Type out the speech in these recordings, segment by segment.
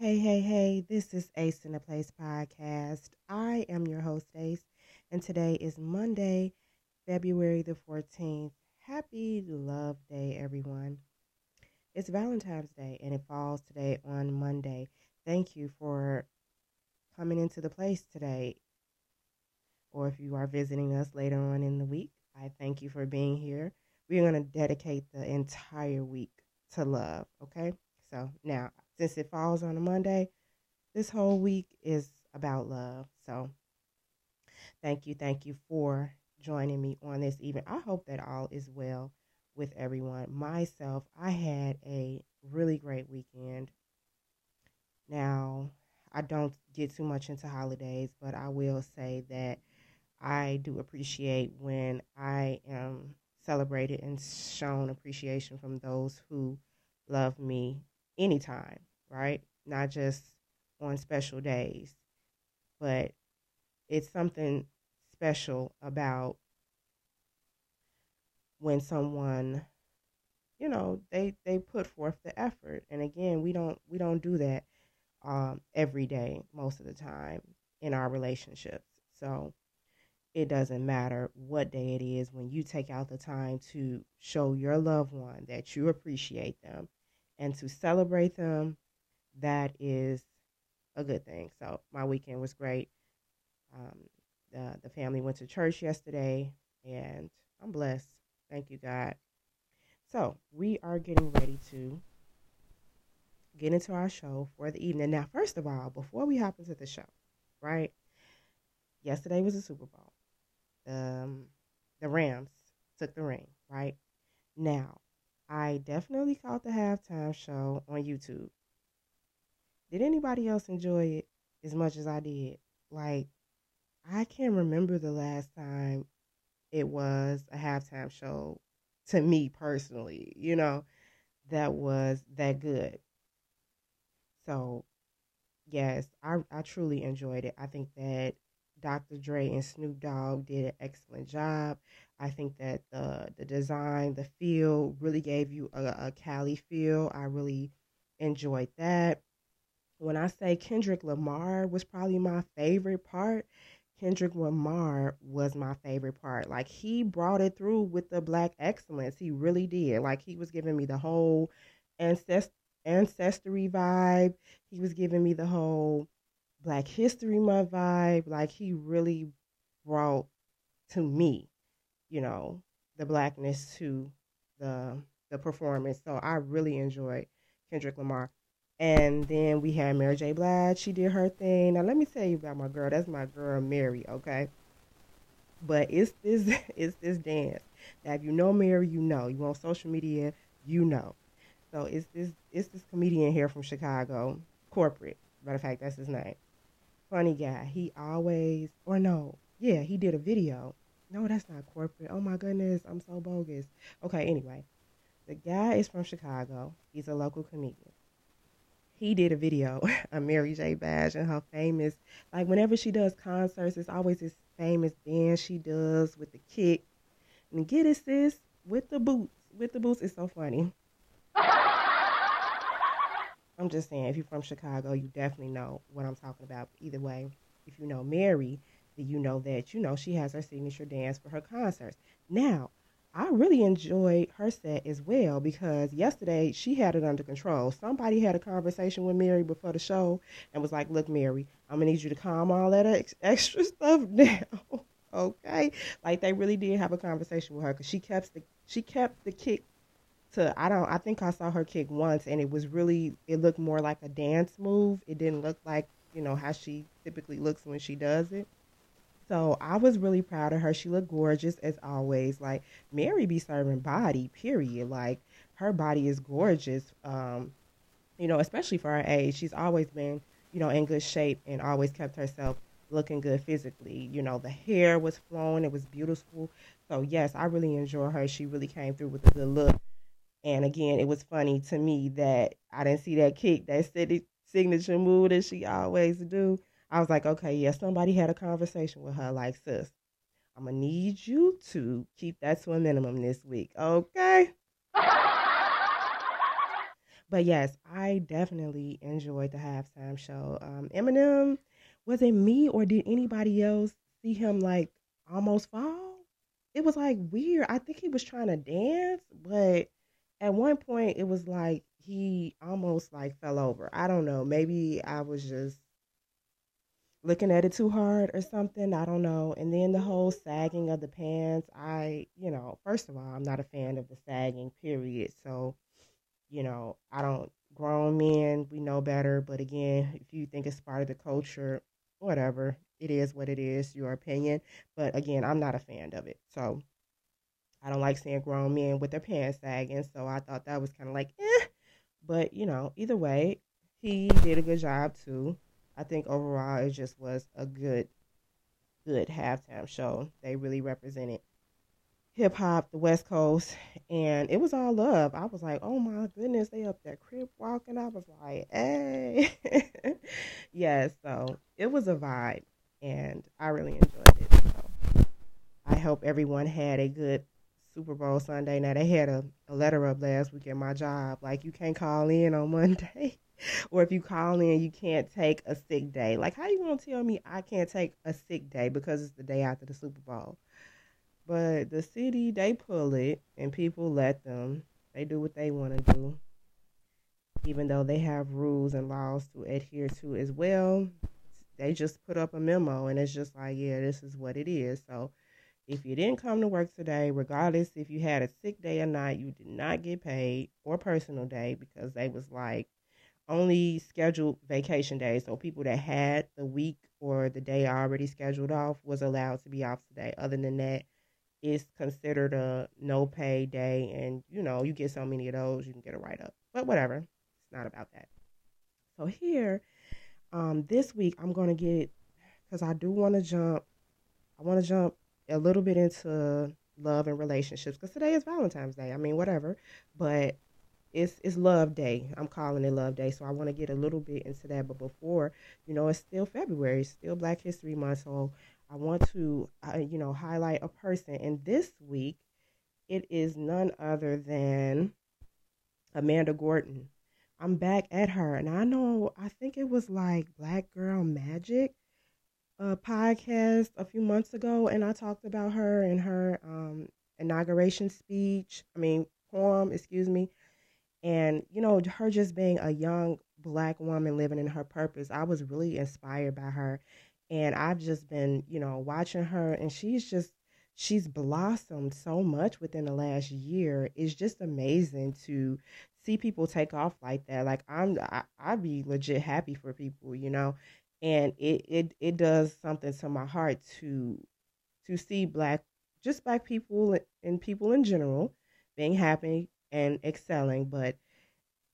Hey, hey, hey, this is Ace in the Place podcast. I am your host, Ace, and today is Monday, February the 14th. Happy Love Day, everyone. It's Valentine's Day, and it falls today on Monday. Thank you for coming into the place today. Or if you are visiting us later on in the week, I thank you for being here. We're going to dedicate the entire week to love, okay? So now, since it falls on a Monday, this whole week is about love. So thank you, thank you for joining me on this evening. I hope that all is well with everyone. Myself, I had a really great weekend. Now, I don't get too much into holidays, but I will say that I do appreciate when I am celebrated and shown appreciation from those who love me anytime, right? Not just on special days, but it's something special about when someone you know they they put forth the effort and again we don't we don't do that um, every day most of the time in our relationships so it doesn't matter what day it is when you take out the time to show your loved one that you appreciate them and to celebrate them that is a good thing. So my weekend was great. Um, the, the family went to church yesterday and i'm blessed. Thank you god. So we are getting ready to get into our show for the evening. Now first of all before we hop into the show right yesterday was the super bowl. Um, the Rams took the ring, right? Now, I definitely caught the halftime show on YouTube. Did anybody else enjoy it as much as I did? Like, I can't remember the last time it was a halftime show to me personally, you know, that was that good. So, yes, I, I truly enjoyed it. I think that Dr. Dre and Snoop Dogg did an excellent job. I think that the the design, the feel really gave you a, a Cali feel. I really enjoyed that. When I say Kendrick Lamar was probably my favorite part, Kendrick Lamar was my favorite part. Like he brought it through with the black excellence. He really did. Like he was giving me the whole ancest- ancestry vibe. He was giving me the whole Black History Month vibe. Like he really brought to me, you know, the blackness to the the performance. So I really enjoyed Kendrick Lamar. And then we had Mary J. Blige. She did her thing. Now let me tell you about my girl. That's my girl Mary, okay? But it's this it's this dance. Now if you know Mary, you know. You on social media, you know. So it's this it's this comedian here from Chicago, corporate. Matter of fact, that's his name funny guy. He always, or no, yeah, he did a video. No, that's not corporate. Oh my goodness, I'm so bogus. Okay, anyway, the guy is from Chicago. He's a local comedian. He did a video of Mary J. Blige and her famous, like whenever she does concerts, it's always this famous dance she does with the kick. And get it, sis, with the boots. With the boots, it's so funny. I'm just saying, if you're from Chicago, you definitely know what I'm talking about. Either way, if you know Mary, then you know that, you know, she has her signature dance for her concerts. Now, I really enjoyed her set as well because yesterday she had it under control. Somebody had a conversation with Mary before the show and was like, Look, Mary, I'm going to need you to calm all that ex- extra stuff down. okay? Like they really did have a conversation with her because she kept the she kept the kick to I don't I think I saw her kick once and it was really it looked more like a dance move. It didn't look like, you know, how she typically looks when she does it. So I was really proud of her. She looked gorgeous as always. Like Mary be serving body, period. Like her body is gorgeous. Um, you know, especially for her age. She's always been, you know, in good shape and always kept herself looking good physically. You know, the hair was flowing, it was beautiful. So yes, I really enjoy her. She really came through with a good look. And again, it was funny to me that I didn't see that kick, that steady signature move that she always do. I was like, okay, yeah, somebody had a conversation with her, like, sis, I'm gonna need you to keep that to a minimum this week, okay? But yes, I definitely enjoyed the halftime show. Um, Eminem, was it me or did anybody else see him like almost fall? It was like weird. I think he was trying to dance, but at one point it was like he almost like fell over. I don't know. Maybe I was just looking at it too hard or something. I don't know. And then the whole sagging of the pants. I, you know, first of all, I'm not a fan of the sagging, period. So, you know, I don't, grown men, we know better. But again, if you think it's part of the culture, whatever, it is what it is, your opinion. But again, I'm not a fan of it. So, I don't like seeing grown men with their pants sagging. So I thought that was kind of like, eh. But, you know, either way, he did a good job too. I think overall it just was a good, good halftime show. They really represented hip hop, the West Coast, and it was all love. I was like, oh my goodness, they up there crib walking. I was like, hey, yeah. So it was a vibe, and I really enjoyed it. So I hope everyone had a good Super Bowl Sunday. Now they had a, a letter up last week at my job, like you can't call in on Monday. or if you call in, you can't take a sick day. Like, how you gonna tell me I can't take a sick day because it's the day after the Super Bowl? But the city, they pull it, and people let them. They do what they want to do, even though they have rules and laws to adhere to as well. They just put up a memo, and it's just like, yeah, this is what it is. So, if you didn't come to work today, regardless if you had a sick day or not, you did not get paid or personal day because they was like, only scheduled vacation days. So people that had the week or the day already scheduled off was allowed to be off today. Other than that, it's considered a no pay day. And, you know, you get so many of those, you can get a write up. But whatever, it's not about that. So here, um, this week, I'm going to get, because I do want to jump, I want to jump a little bit into love and relationships because today is Valentine's Day. I mean, whatever. But it's it's love day. I'm calling it love day so i want to get a little bit into that. But before you know it's still february it's still black history month so i want to uh, you know highlight a person. And this week it is none other than amanda gorton. I'm back at her and i know i think it was like black girl magic a podcast a few months ago and i talked about her and her um, inauguration speech i mean poem excuse me and, you know, her just being a young black woman living in her purpose, I was really inspired by her. And I've just been, you know, watching her, and she's just, she's blossomed so much within the last year. It's just amazing to see people take off like that. Like I'm, I, I'd be legit happy for people, you know, and it, it, it does something to my heart to, to see black, just black people and people in general being happy, and excelling. But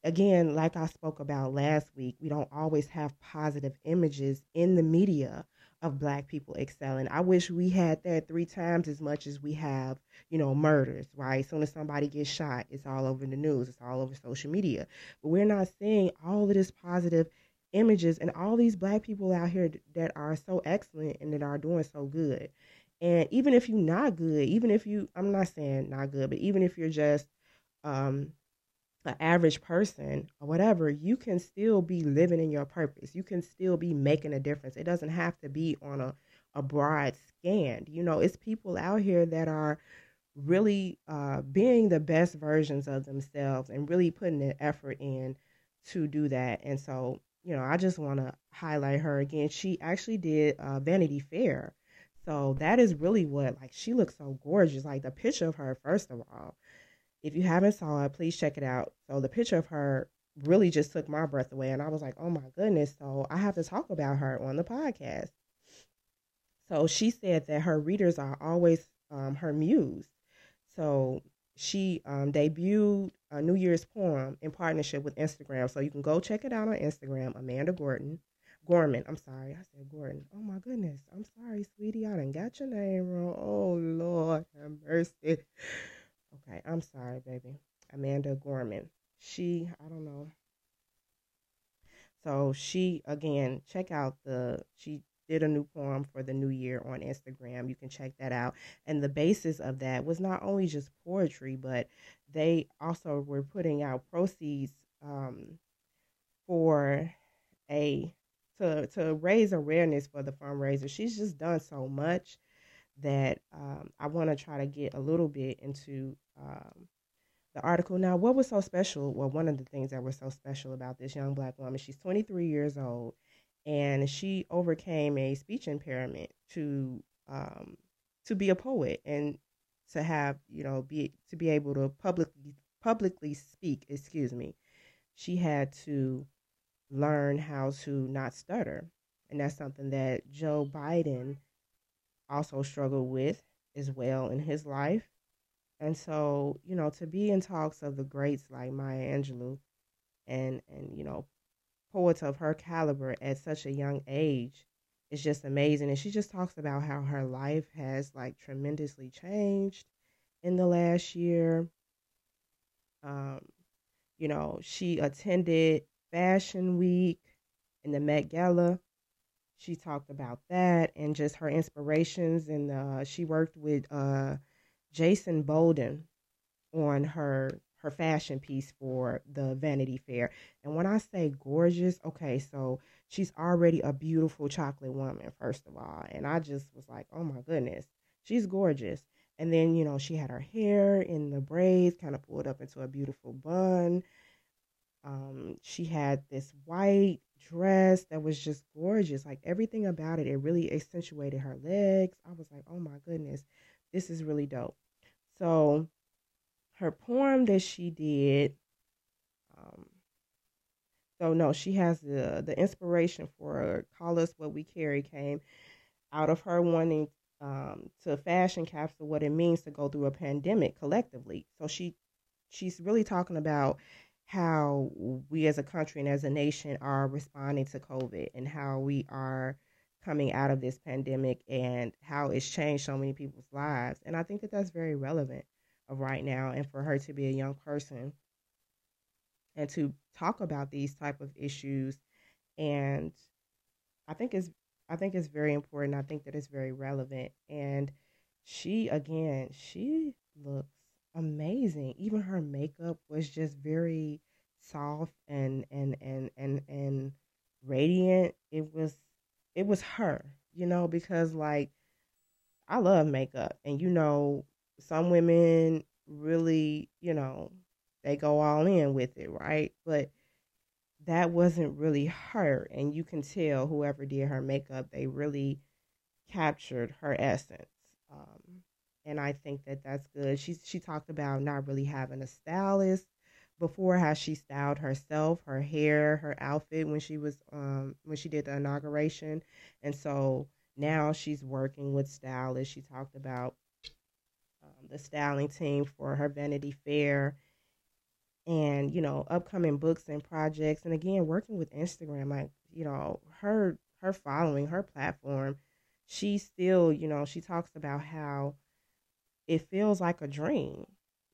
again, like I spoke about last week, we don't always have positive images in the media of black people excelling. I wish we had that three times as much as we have, you know, murders, right? As soon as somebody gets shot, it's all over the news, it's all over social media. But we're not seeing all of this positive images and all these black people out here that are so excellent and that are doing so good. And even if you're not good, even if you, I'm not saying not good, but even if you're just um, an average person or whatever, you can still be living in your purpose. You can still be making a difference. It doesn't have to be on a, a broad scan. You know, it's people out here that are really uh, being the best versions of themselves and really putting the effort in to do that. And so, you know, I just want to highlight her again. She actually did uh, Vanity Fair. So that is really what, like, she looks so gorgeous. Like, the picture of her, first of all, if you haven't saw it, please check it out. So the picture of her really just took my breath away, and I was like, oh my goodness. So I have to talk about her on the podcast. So she said that her readers are always um, her muse. So she um, debuted a New Year's poem in partnership with Instagram. So you can go check it out on Instagram, Amanda Gordon. Gorman, I'm sorry, I said Gordon. Oh my goodness, I'm sorry, sweetie, I didn't got your name wrong. Oh Lord, have mercy. Okay, I'm sorry, baby. Amanda Gorman. She, I don't know. So she again, check out the she did a new poem for the new year on Instagram. You can check that out. And the basis of that was not only just poetry, but they also were putting out proceeds um, for a to to raise awareness for the fundraiser. She's just done so much that um, I want to try to get a little bit into um, the article. Now, what was so special? Well, one of the things that was so special about this young black woman, she's 23 years old, and she overcame a speech impairment to um, to be a poet and to have you know be to be able to publicly publicly speak. Excuse me. She had to learn how to not stutter, and that's something that Joe Biden also struggled with as well in his life. And so, you know, to be in talks of the greats like Maya Angelou and and you know, poets of her caliber at such a young age is just amazing. And she just talks about how her life has like tremendously changed in the last year. Um, you know, she attended Fashion Week and the Met Gala she talked about that and just her inspirations. And uh, she worked with uh, Jason Bolden on her her fashion piece for the Vanity Fair. And when I say gorgeous, okay, so she's already a beautiful chocolate woman, first of all. And I just was like, oh my goodness, she's gorgeous. And then, you know, she had her hair in the braids, kind of pulled up into a beautiful bun. Um, she had this white dress that was just gorgeous. Like everything about it, it really accentuated her legs. I was like, oh my goodness, this is really dope. So her poem that she did, um, so no, she has the the inspiration for "Call Us What We Carry" came out of her wanting um, to fashion capsule what it means to go through a pandemic collectively. So she she's really talking about how we as a country and as a nation are responding to COVID and how we are coming out of this pandemic and how it's changed so many people's lives. And I think that that's very relevant right now and for her to be a young person and to talk about these type of issues and I think it's I think it's very important. I think that it's very relevant and she again, she looks amazing. Even her makeup was just very soft and and and and and radiant. It was it was her, you know, because like I love makeup and you know some women really, you know, they go all in with it, right? But that wasn't really her and you can tell whoever did her makeup, they really captured her essence. Um, and I think that that's good. She she talked about not really having a stylist before, how she styled herself, her hair, her outfit when she was um when she did the inauguration, and so now she's working with stylists. She talked about um, the styling team for her Vanity Fair, and you know upcoming books and projects, and again working with Instagram. Like you know her her following, her platform. She still you know she talks about how it feels like a dream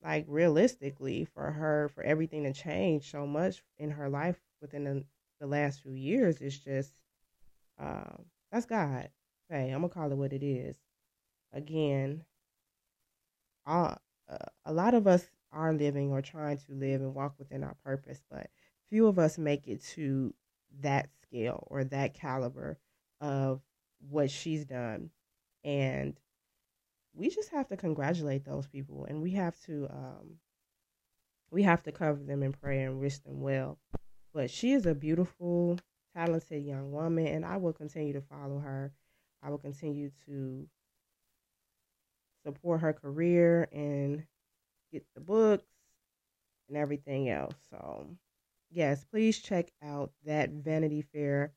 like realistically for her for everything to change so much in her life within the, the last few years is just uh, that's god. Hey i'm gonna call it what it is. Again uh, a lot of us are living or trying to live and walk within our purpose but few of us make it to that scale or that caliber of what she's done. And we just have to congratulate those people and we have to um, we have to cover them in prayer and wish them well. But she is a beautiful, talented young woman, and I will continue to follow her. I will continue to support her career and get the books and everything else. So, yes, please check out that Vanity Fair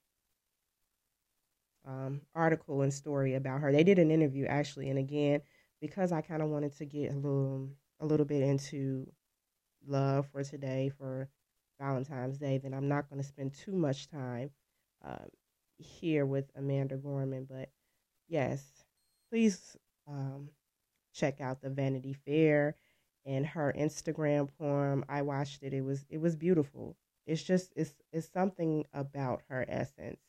um, article and story about her. They did an interview actually, and again, because I kind of wanted to get a little a little bit into love for today for Valentine's Day, then I'm not going to spend too much time um, here with Amanda Gorman. But yes, please um, check out the Vanity Fair and her Instagram poem. I watched it. It was it was beautiful. It's just it's it's something about her essence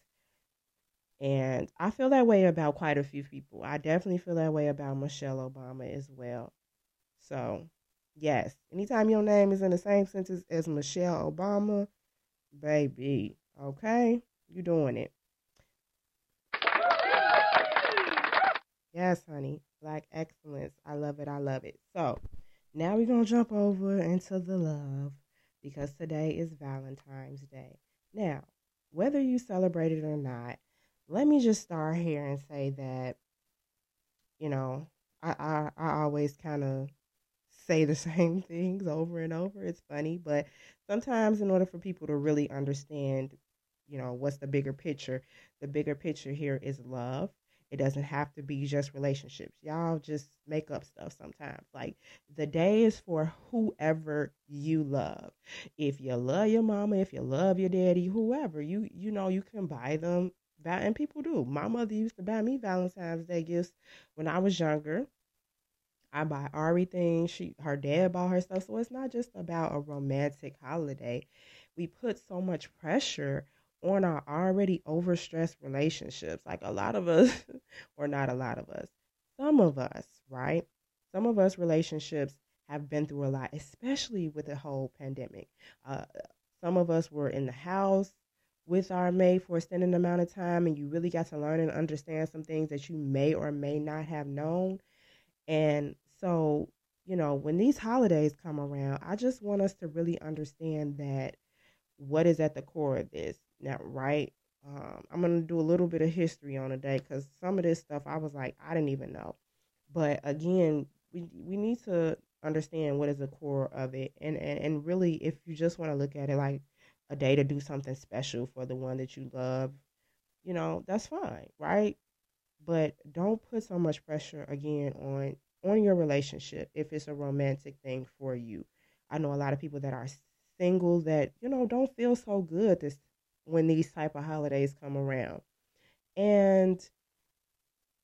and I feel that way about quite a few people. I definitely feel that way about Michelle Obama as well. So, Yes. Anytime your name is in the same sentence as Michelle Obama, baby, okay? you're doing it. Yes, honey. Black excellence. I love it. I love it. So now we're going to jump over into the love because today is Valentine's Day. Now, whether you celebrate it or not, let me just start here and say that, you know, I, I, I always kind of say the same things over and over. It's funny, but sometimes in order for people to really understand, you know, what's the bigger picture, the bigger picture here is love. It doesn't have to be just relationships. Y'all just make up stuff sometimes. Like the day is for whoever you love. If you love your mama, if you love your daddy, whoever, you you know you can buy them and people do. My mother used to buy me Valentine's Day gifts when I was younger. I buy everything. She her dad bought her stuff. So it's not just about a romantic holiday. We put so much pressure on our already overstressed relationships. Like a lot of us, or not a lot of us, some of us, right? Some of us relationships have been through a lot, especially with the whole pandemic. Uh, some of us were in the house with our mate for a extended amount of time, and you really got to learn and understand some things that you may or may not have known. And so, you know, when these holidays come around, I just want us to really understand that what is at the core of this. Now, right? Um, I'm going to do a little bit of history on today because some of this stuff I was like, I didn't even know. But again, we, we need to understand what is the core of it. And, and, and really, if you just want to look at it like a day to do something special for the one that you love, you know, that's fine, right? But don't put so much pressure again on on your relationship if it's a romantic thing for you. I know a lot of people that are single that, you know, don't feel so good this when these type of holidays come around. And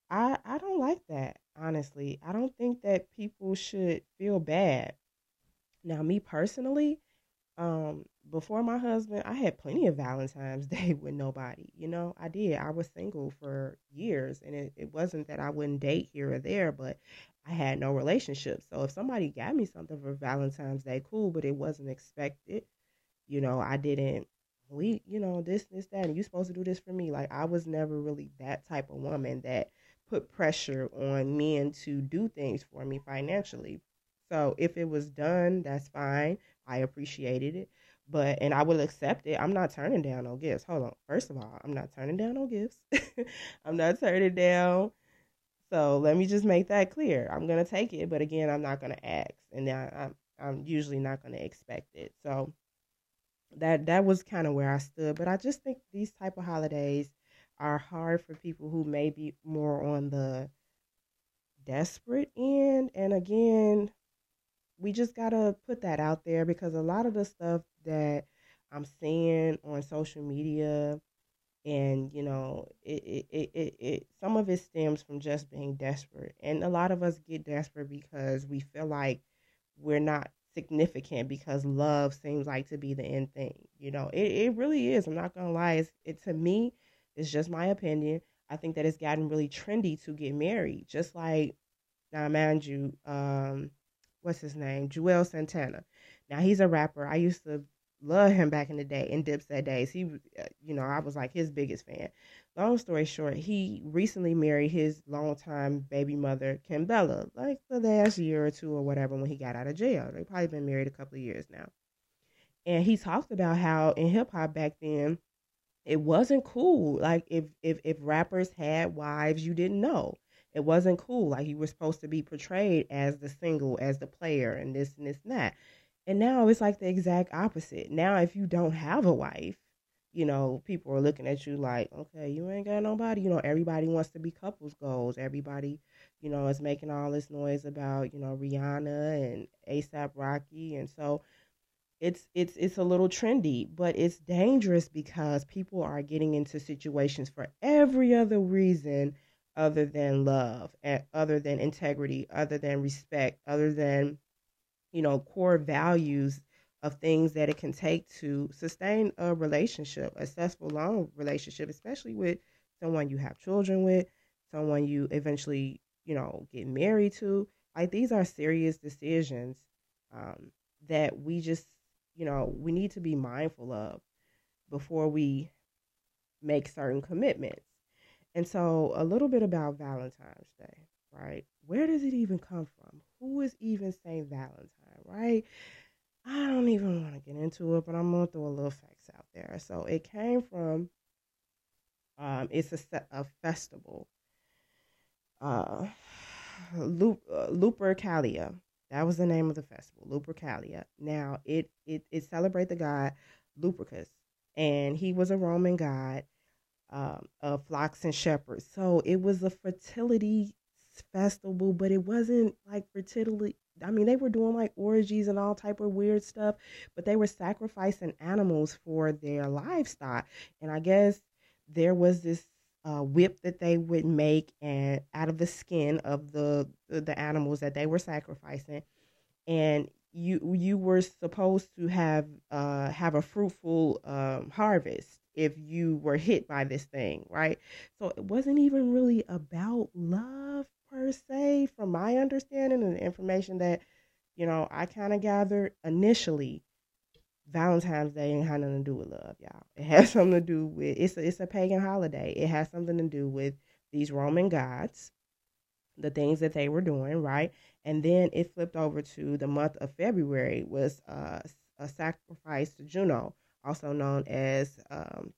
I I don't like that, honestly. I don't think that people should feel bad. Now, me personally, um, before my husband, I had plenty of Valentine's Day with nobody. You know, I did. I was single for years, and it, it wasn't that I wouldn't date here or there, but I had no relationship. So if somebody got me something for Valentine's Day, cool, but it wasn't expected. You know, I didn't we, you know, this, this, that, and you supposed to do this for me. Like I was never really that type of woman that put pressure on men to do things for me financially. So if it was done, that's fine. I appreciated it. But and I will accept it. I'm not turning down no gifts. Hold on. First of all, I'm not turning down no gifts. I'm not turning down so let me just make that clear. I'm gonna take it, but again, I'm not gonna ask, and I, I'm I'm usually not gonna expect it. So that that was kind of where I stood. But I just think these type of holidays are hard for people who may be more on the desperate end. And again, we just gotta put that out there because a lot of the stuff that I'm seeing on social media. And you know it, it, it, it, it some of it stems from just being desperate. And a lot of us get desperate because we feel like we're not significant because love seems like to be the end thing you know? It, it really is. I'm not gonna lie. It's, it to me it's just my opinion. I think that it's gotten really trendy to get married. Just like now mind you um what's his name Juelz Santana now he's a rapper i used to love him back in the day in Dipset days. He, uh, you know, I was like his biggest fan. Long story short, he recently married his longtime baby mother, Kimbella, like the last year or two or whatever when he got out of jail. They probably been married a couple of years now. And he talked about how in hip hop back then, it wasn't cool. Like if if if rappers had wives, you didn't know. It wasn't cool. Like you were supposed to be portrayed as the single, as the player, and this and this and that. And now it's like the exact opposite. Now, if you don't have a wife, you know, people are looking at you like, okay, you ain't got nobody. You know, everybody wants to be couples goals. Everybody, you know, is making all this noise about, you know, Rihanna and ASAP Rocky. And so it's it's it's a little trendy, but it's dangerous because people are getting into situations for every other reason other than love, and other than integrity, other than respect, other than you know, core values of things that it can take to sustain a relationship, a successful long relationship, especially with someone you have children with, someone you eventually, you know, get married to. Like these are serious decisions um, that we just, you know, we need to be mindful of before we make certain commitments. And so, a little bit about Valentine's Day, right? Where does it even come from? Who is even Saint Valentine, right? I don't even want to get into it, but I'm gonna throw a little facts out there. So it came from, um, it's a, set a festival, uh, uh, Lupercalia. That was the name of the festival, Lupercalia. Now it it it celebrate the god Lupercus, and he was a Roman god um, of flocks and shepherds. So it was a fertility festival, but it wasn't like fertility. I mean, they were doing like orgies and all type of weird stuff, but they were sacrificing animals for their livestock. And I guess there was this uh, whip that they would make and out of the skin of the the animals that they were sacrificing, and you you were supposed to have uh, have a fruitful um, harvest if you were hit by this thing, right? So it wasn't even really about love per se, from my understanding and the information that you know I kind of gathered initially. Valentine's Day ain't had nothing to do with love, y'all. It has something to do with it's a, it's a pagan holiday. It has something to do with these Roman gods, the things that they were doing, right? And then it flipped over to the month of February was uh, a sacrifice to Juno, also known as um.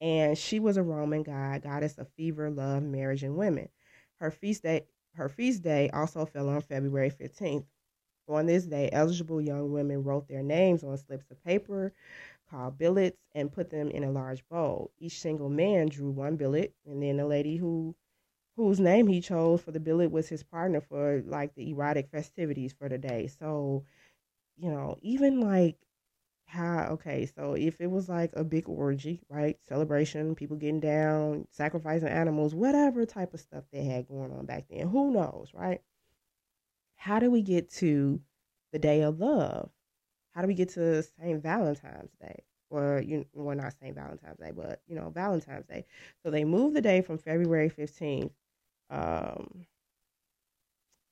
And she was a Roman god, goddess of fever, love, marriage, and women. Her feast day her feast day also fell on February 15th, on this day, eligible young women wrote their names on slips of paper called billets and put them in a large bowl. Each single man drew one billet, and then the lady who whose name he chose for the billet was his partner for like the erotic festivities for the day. So, you know, even like how okay, so if it was like a big orgy, right? Celebration, people getting down, sacrificing animals, whatever type of stuff they had going on back then. Who knows, right? how do we get to the day of love? How do we get to St. Valentine's Day? Or you well not St. Valentine's Day, but you know, Valentine's Day. So they moved the day from February 15th. Um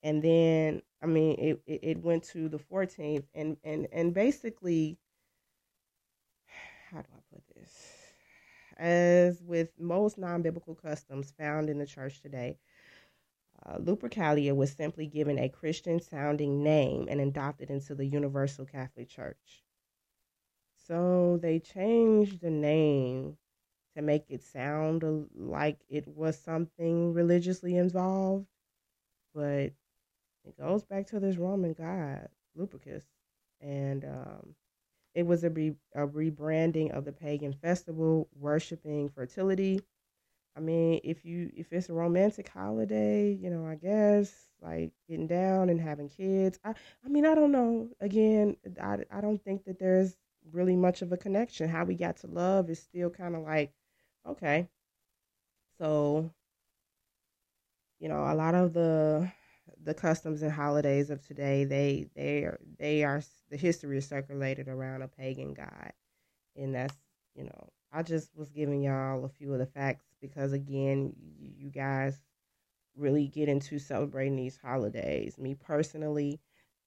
and then I mean it, it, went to the 14th and, and and basically how do I put this? As with most non biblical customs found in the church today, uh, Lupercalia was simply given a Christian sounding name and adopted into the Universal Catholic Church. So they changed the name to make it sound like it was something religiously involved, but it goes back to this Roman god, Lupercus, and um, it was a, re- a rebranding of the pagan festival worshiping fertility I mean, if you if it's a romantic holiday, you know, I guess like getting down and having kids. I I mean, I don't know. Again, I I don't think that there's really much of a connection. How we got to love is still kind of like okay. So, you know, a lot of the the customs and holidays of today, they they are they are the history is circulated around a pagan god, and that's you know I just was giving y'all a few of the facts because, again, you guys really get into celebrating these holidays. Me personally,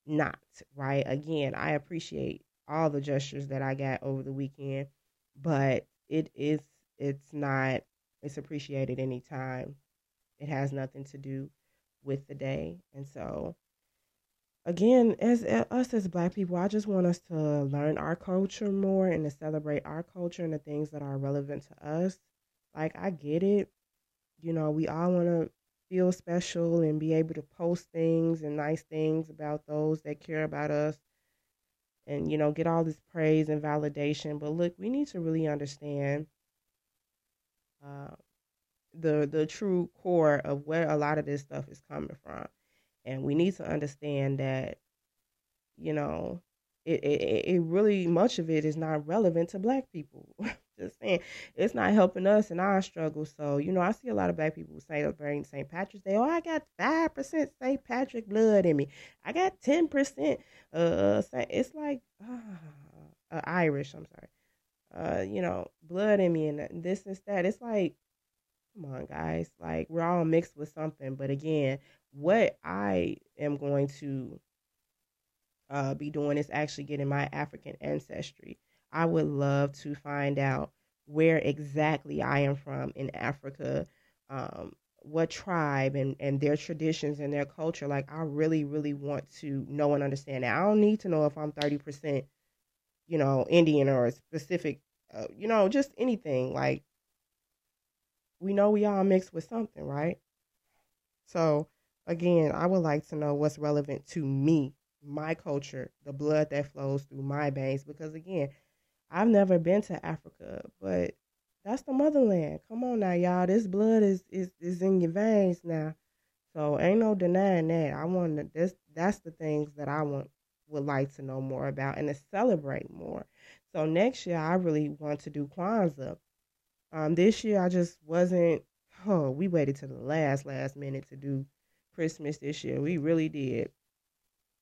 not, right? Again, I appreciate all the gestures that I got over the weekend, but it is, it's not, it's appreciated anytime. It has nothing to do with the day. And so, again, as us as Black people, I just want us to learn our culture more and to celebrate our culture and the things that are relevant to us. Like I get it, you know, we all want to feel special and be able to post things and nice things about those that care about us and you know get all this praise and validation but look we need to really understand uh, the the true core of where a lot of this stuff is coming from. And we need to understand that you know it, it, it really much of it is not relevant to black people. Just saying it's not helping us in our struggle. So you know i see a lot of black people celebrating st patrick's day. Oh i got 5% st patrick blood in me. I got 10% uh it's like uh, uh, irish i'm sorry uh you know blood in me and this and that it's like come on guys like we're all mixed with something but again what I am going to uh, be doing is actually getting my African ancestry. I would love to find out where exactly I am from in Africa, um, what tribe and, and their traditions and their culture. Like, I really, really want to know and understand that. I don't need to know if I'm 30%, you know, Indian or a specific, uh, you know, just anything. Like, we know we all mixed with something, right? So, again, I would like to know what's relevant to me, my culture, the blood that flows through my veins. Because, again, I've never been to Africa, but that's the motherland. Come on now, y'all. This blood is is, is in your veins now. So ain't no denying that. I want to that's the things that I want would like to know more about and to celebrate more. So next year I really want to do Kwanzaa. Um this year I just wasn't oh, we waited to the last last minute to do Christmas this year. We really did.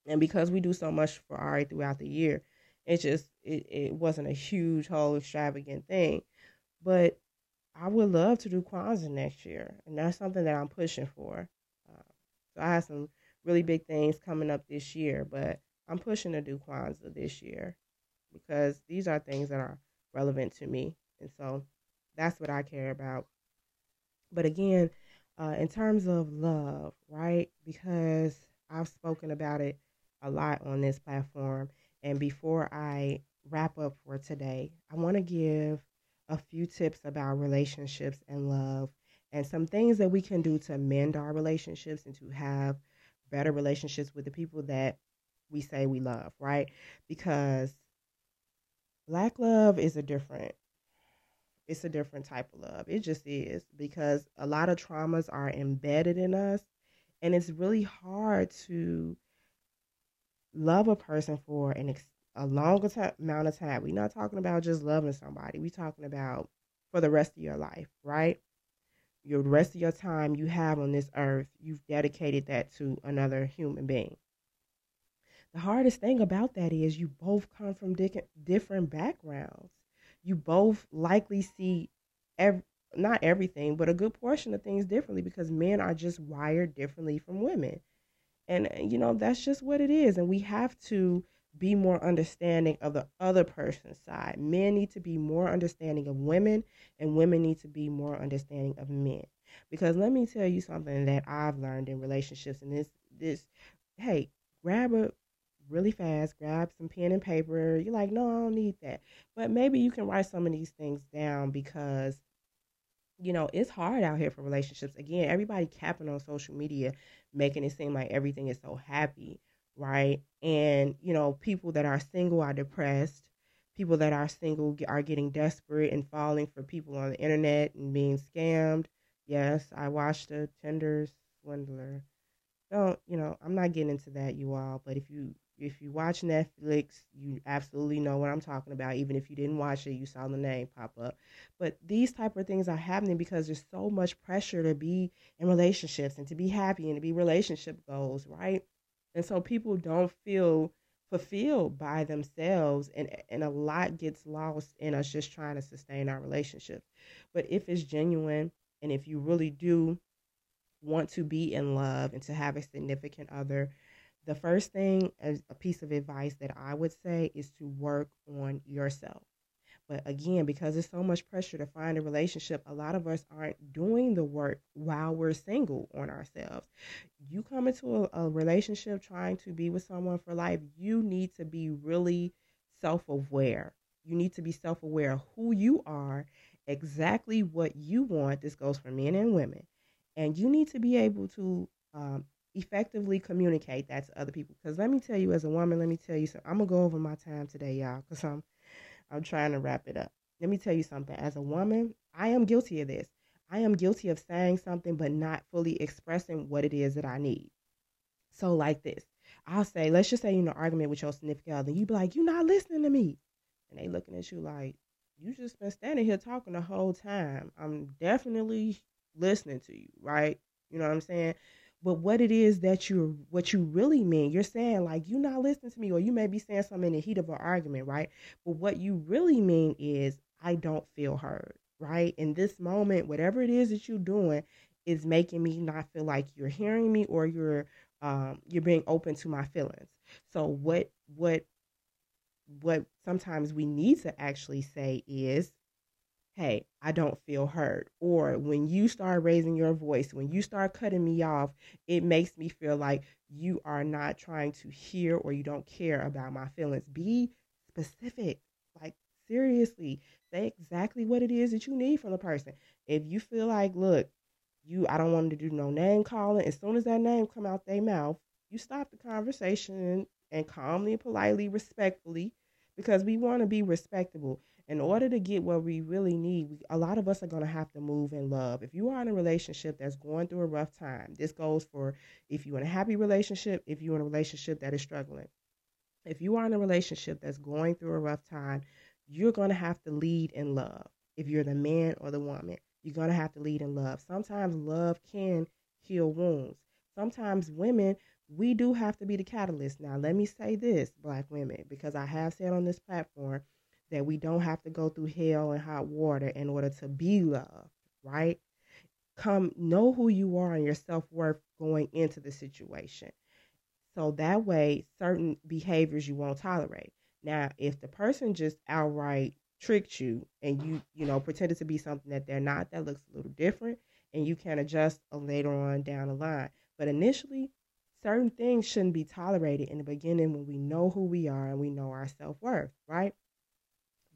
And because we do so much for Ari throughout the year, it just it, it wasn't a huge whole extravagant thing. But I would love to do Kwanzaa next year, and that's something that I'm pushing for. Uh, so I have some really big things coming up this year, but I'm pushing to do Kwanzaa this year because these are things that are relevant to me, and so that's what I care about. But again, uh, in terms of love, right? Because I've spoken about it a lot on this platform, and before I wrap up for today, I want to give a few tips about relationships and love and some things that we can do to mend our relationships and to have better relationships with the people that we say we love, right? Because black love is a different it's a different type of love. It just is because a lot of traumas are embedded in us and it's really hard to love a person for an ex- a longer t- amount of time. We're not talking about just loving somebody. We're talking about for the rest of your life, right? Your rest of your time you have on this earth, you've dedicated that to another human being. The hardest thing about that is you both come from di- different backgrounds. You both likely see ev- not everything, but a good portion of things differently because men are just wired differently from women. And, uh, you know, that's just what it is. And we have to be more understanding of the other person's side. Men need to be more understanding of women, and women need to be more understanding of men. Because let me tell you something that I've learned in relationships, and this, this, hey, grab a really fast, grab some pen and paper. You're like, no, I don't need that. But maybe you can write some of these things down because you know, it's hard out here for relationships. Again, everybody capping on social media, making it seem like everything is so happy, right? And, you know, people that are single are depressed. People that are single are getting desperate and falling for people on the internet and being scammed. Yes, I watched a Tinder swindler. Don't, you know, I'm not getting into that, you all, but if you if you watch Netflix, you absolutely know what I'm talking about. Even if you didn't watch it, you saw the name pop up. But these type of things are happening because there's so much pressure to be in relationships and to be happy and to be relationship goals, right? And so people don't feel fulfilled by themselves and and a lot gets lost in us just trying to sustain our relationship. But if it's genuine and if you really do want to be in love and to have a significant other, the first thing, as a piece of advice that I would say, is to work on yourself. But again, because there's so much pressure to find a relationship, a lot of us aren't doing the work while we're single on ourselves. You come into a, a relationship trying to be with someone for life, you need to be really self aware. You need to be self aware of who you are, exactly what you want. This goes for men and women. And you need to be able to um, effectively communicate that to other people. Because let me tell you, as a woman, let me tell you something. I'm gonna go over my time today, y'all, because I'm I'm trying to wrap it up. Let me tell you something. As a woman, I am guilty of this. I am guilty of saying something but not fully expressing what it is that I need. So, like this, I'll say, let's just say you're in an argument with your significant other, you be like, "You're not listening to me," and they looking at you like, "You just been standing here talking the whole time. I'm definitely listening to you, right? You know what I'm saying? But what it is that you're what you really mean you're saying like you're not listening to me or you may be saying something in the heat of an argument right? But what you really mean is i don't feel heard right? In this moment whatever it is that you're doing is making me not feel like you're hearing me or you're um, you're being open to my feelings. So what what what sometimes we need to actually say is hey, I don't feel heard. Or when you start raising your voice, when you start cutting me off, it makes me feel like you are not trying to hear or you don't care about my feelings. Be specific. Like seriously, say exactly what it is that you need from the person. If you feel like, look, you I don't want to do no name calling, as soon as that name come out their mouth, you stop the conversation and calmly, politely, respectfully, because we want to be respectable in order to get what we really need, we, a lot of us are going to have to move in love. If you are in a relationship that's going through a rough time, this goes for if you're in a happy relationship, if you're in a relationship that is struggling. If you are in a relationship that's going through a rough time, you're going to have to lead in love. If you're the man or the woman, you're going to have to lead in love. Sometimes love can heal wounds. Sometimes women, we do have to be the catalyst. Now, let me say this, black women, because I have said on this platform that we don't have to go through hell and hot water in order to be loved, right? Come know who you are and your self worth going into the situation. So that way, certain behaviors you won't tolerate. Now, if the person just outright tricked you and you, you know, pretended to be something that they're not, that looks a little different and you can adjust uh, later on down the line. But initially, certain things shouldn't be tolerated in the beginning when we know who we are and we know our self worth, right?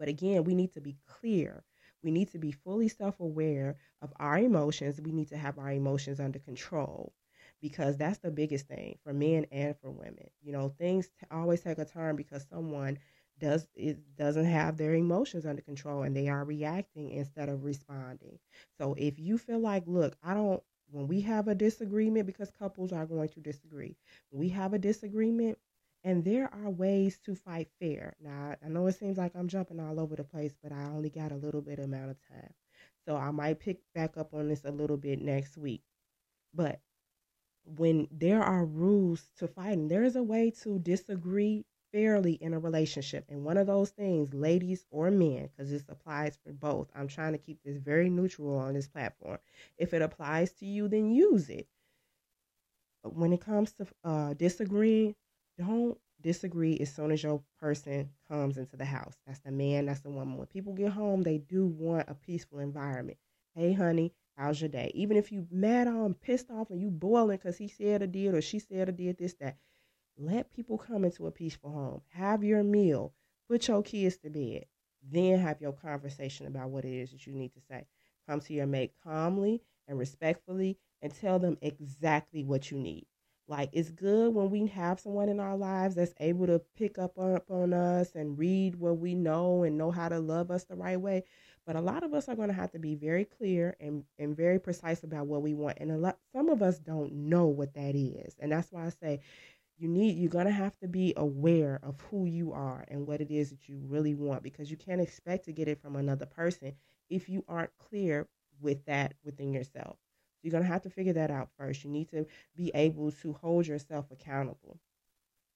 But again, we need to be clear. We need to be fully self aware of our emotions. We need to have our emotions under control because that's the biggest thing for men and for women. You know, things t- always take a turn because someone does it doesn't have their emotions under control and they are reacting instead of responding. So if you feel like, look, I don't when we have a disagreement because couples are going to disagree. When we have a disagreement, and there are ways to fight fair. Now, I know it seems like I'm jumping all over the place, but I only got a little bit amount of time. So I might pick back up on this a little bit next week. But when there are rules to fighting, there is a way to disagree fairly in a relationship. And one of those things, ladies or men, because this applies for both, I'm trying to keep this very neutral on this platform. If it applies to you, then use it. But when it comes to uh, disagreeing, don't disagree as soon as your person comes into the house. That's the man, that's the woman. When people get home, they do want a peaceful environment. Hey, honey, how's your day? Even if you mad on, pissed off, and you boiling because he said or did or she said or did this, that, let people come into a peaceful home. Have your meal. Put your kids to bed. Then have your conversation about what it is that you need to say. Come to your mate calmly and respectfully and tell them exactly what you need. Like it's good when we have someone in our lives that's able to pick up on us and read what we know and know how to love us the right way. But a lot of us are going to have to be very clear and, and very precise about what we want. And a lot some of us don't know what that is. And that's why I say you need you're going to have to be aware of who you are and what it is that you really want because you can't expect to get it from another person if you aren't clear with that within yourself. You're going to have to figure that out first. You need to be able to hold yourself accountable.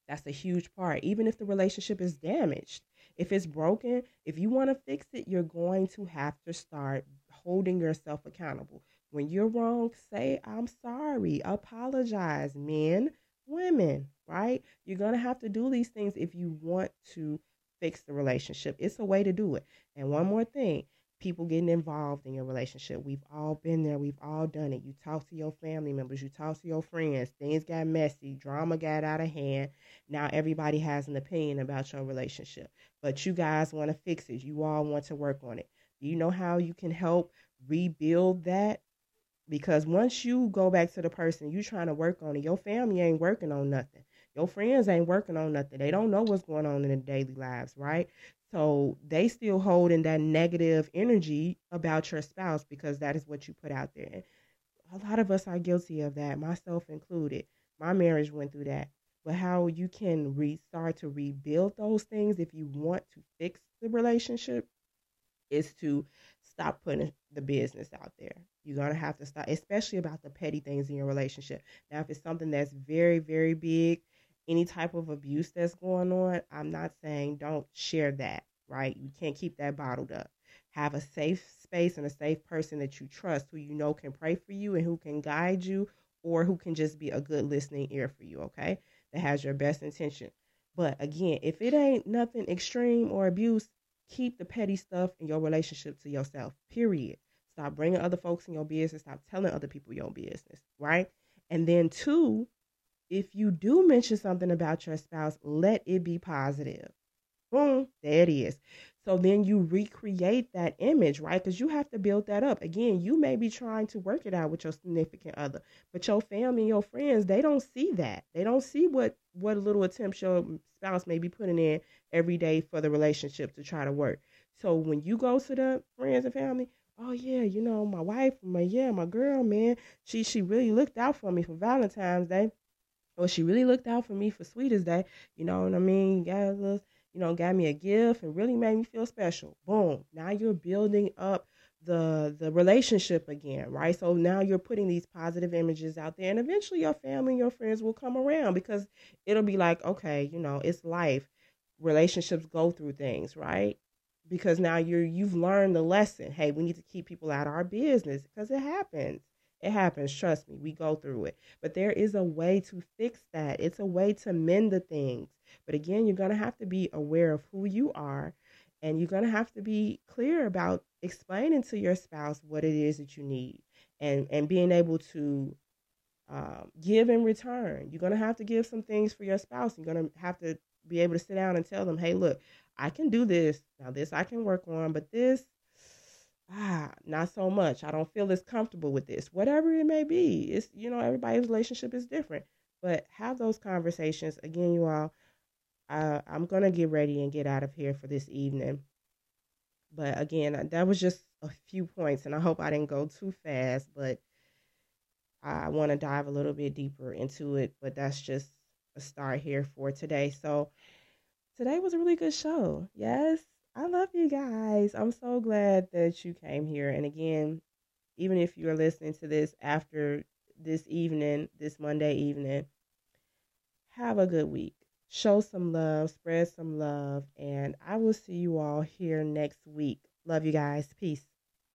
That's a huge part. Even if the relationship is damaged, if it's broken, if you want to fix it, you're going to have to start holding yourself accountable. When you're wrong, say, I'm sorry, apologize, men, women, right? You're going to have to do these things if you want to fix the relationship. It's a way to do it. And one more thing people getting involved in your relationship. We've all been there. We've all done it. You talk to your family members, you talk to your friends. Things got messy, drama got out of hand. Now everybody has an opinion about your relationship, but you guys want to fix it. You all want to work on it. Do you know how you can help rebuild that? Because once you go back to the person you're trying to work on it, your family ain't working on nothing. Your friends ain't working on nothing. They don't know what's going on in their daily lives, right? So they still holding that negative energy about your spouse because that is what you put out there. A lot of us are guilty of that, myself included. My marriage went through that. But how you can restart to rebuild those things if you want to fix the relationship is to stop putting the business out there. You're going to have to stop, especially about the petty things in your relationship. Now, if it's something that's very, very big, any type of abuse that's going on, I'm not saying don't share that, right? You can't keep that bottled up. Have a safe space and a safe person that you trust who you know can pray for you and who can guide you or who can just be a good listening ear for you, okay? that has your best intention. But again, if it ain't nothing extreme or abuse, keep the petty stuff in your relationship to yourself. Period. Stop bringing other folks in your business. Stop telling other people your business, right? And then two, if you do mention something about your spouse, let it be positive. Boom, there it is. So then you recreate that image, right? Because you have to build that up. Again, you may be trying to work it out with your significant other, but your family your friends, they don't see that. They don't see what what little attempts your spouse may be putting in every day for the relationship to try to work. So when you go to the friends and family, oh yeah, you know, my wife, my yeah, my girl, man, she she really looked out for me for Valentine's Day. Or she really looked out for me for Sweetest Day. You know what I mean? Got little you know, got me a gift and really made me feel special. Boom. Now you're building up the the relationship again, right? So now you're putting these positive images out there and eventually your family and your friends will come around because it'll be like, okay, you know, it's life. Relationships go through things, right? Because now you're you've learned the lesson. Hey, we need to keep people out of our business because it happens. It happens. Trust me, we go through it. But there is a way to fix that. It's a way to mend the things. But again, you're going to have to be aware of who you are and you're going to have to be clear about explaining to your spouse what it is that you need and, and being able to um, give in return. You're going to have to give some things for your spouse. You're going to have to be able to sit down and tell them, hey, look, I can do this. Now, this I can work on, but this ah, not so much. I don't feel as comfortable with this. Whatever it may be. It's you know, everybody's relationship is different. But have those conversations. Again, you all, uh, I'm gonna get ready and get out of here for this evening. But again, that was just a few points, and I hope I didn't go too fast. But I want to dive a little bit deeper into it. But that's just a start here for today. So today was a really good show. Yes, I love you guys. I'm so glad that you came here. And again, even if you're listening to this after this evening, this Monday evening, have a good week. Show some love, spread some love, and I will see you all here next week. Love you guys. Peace.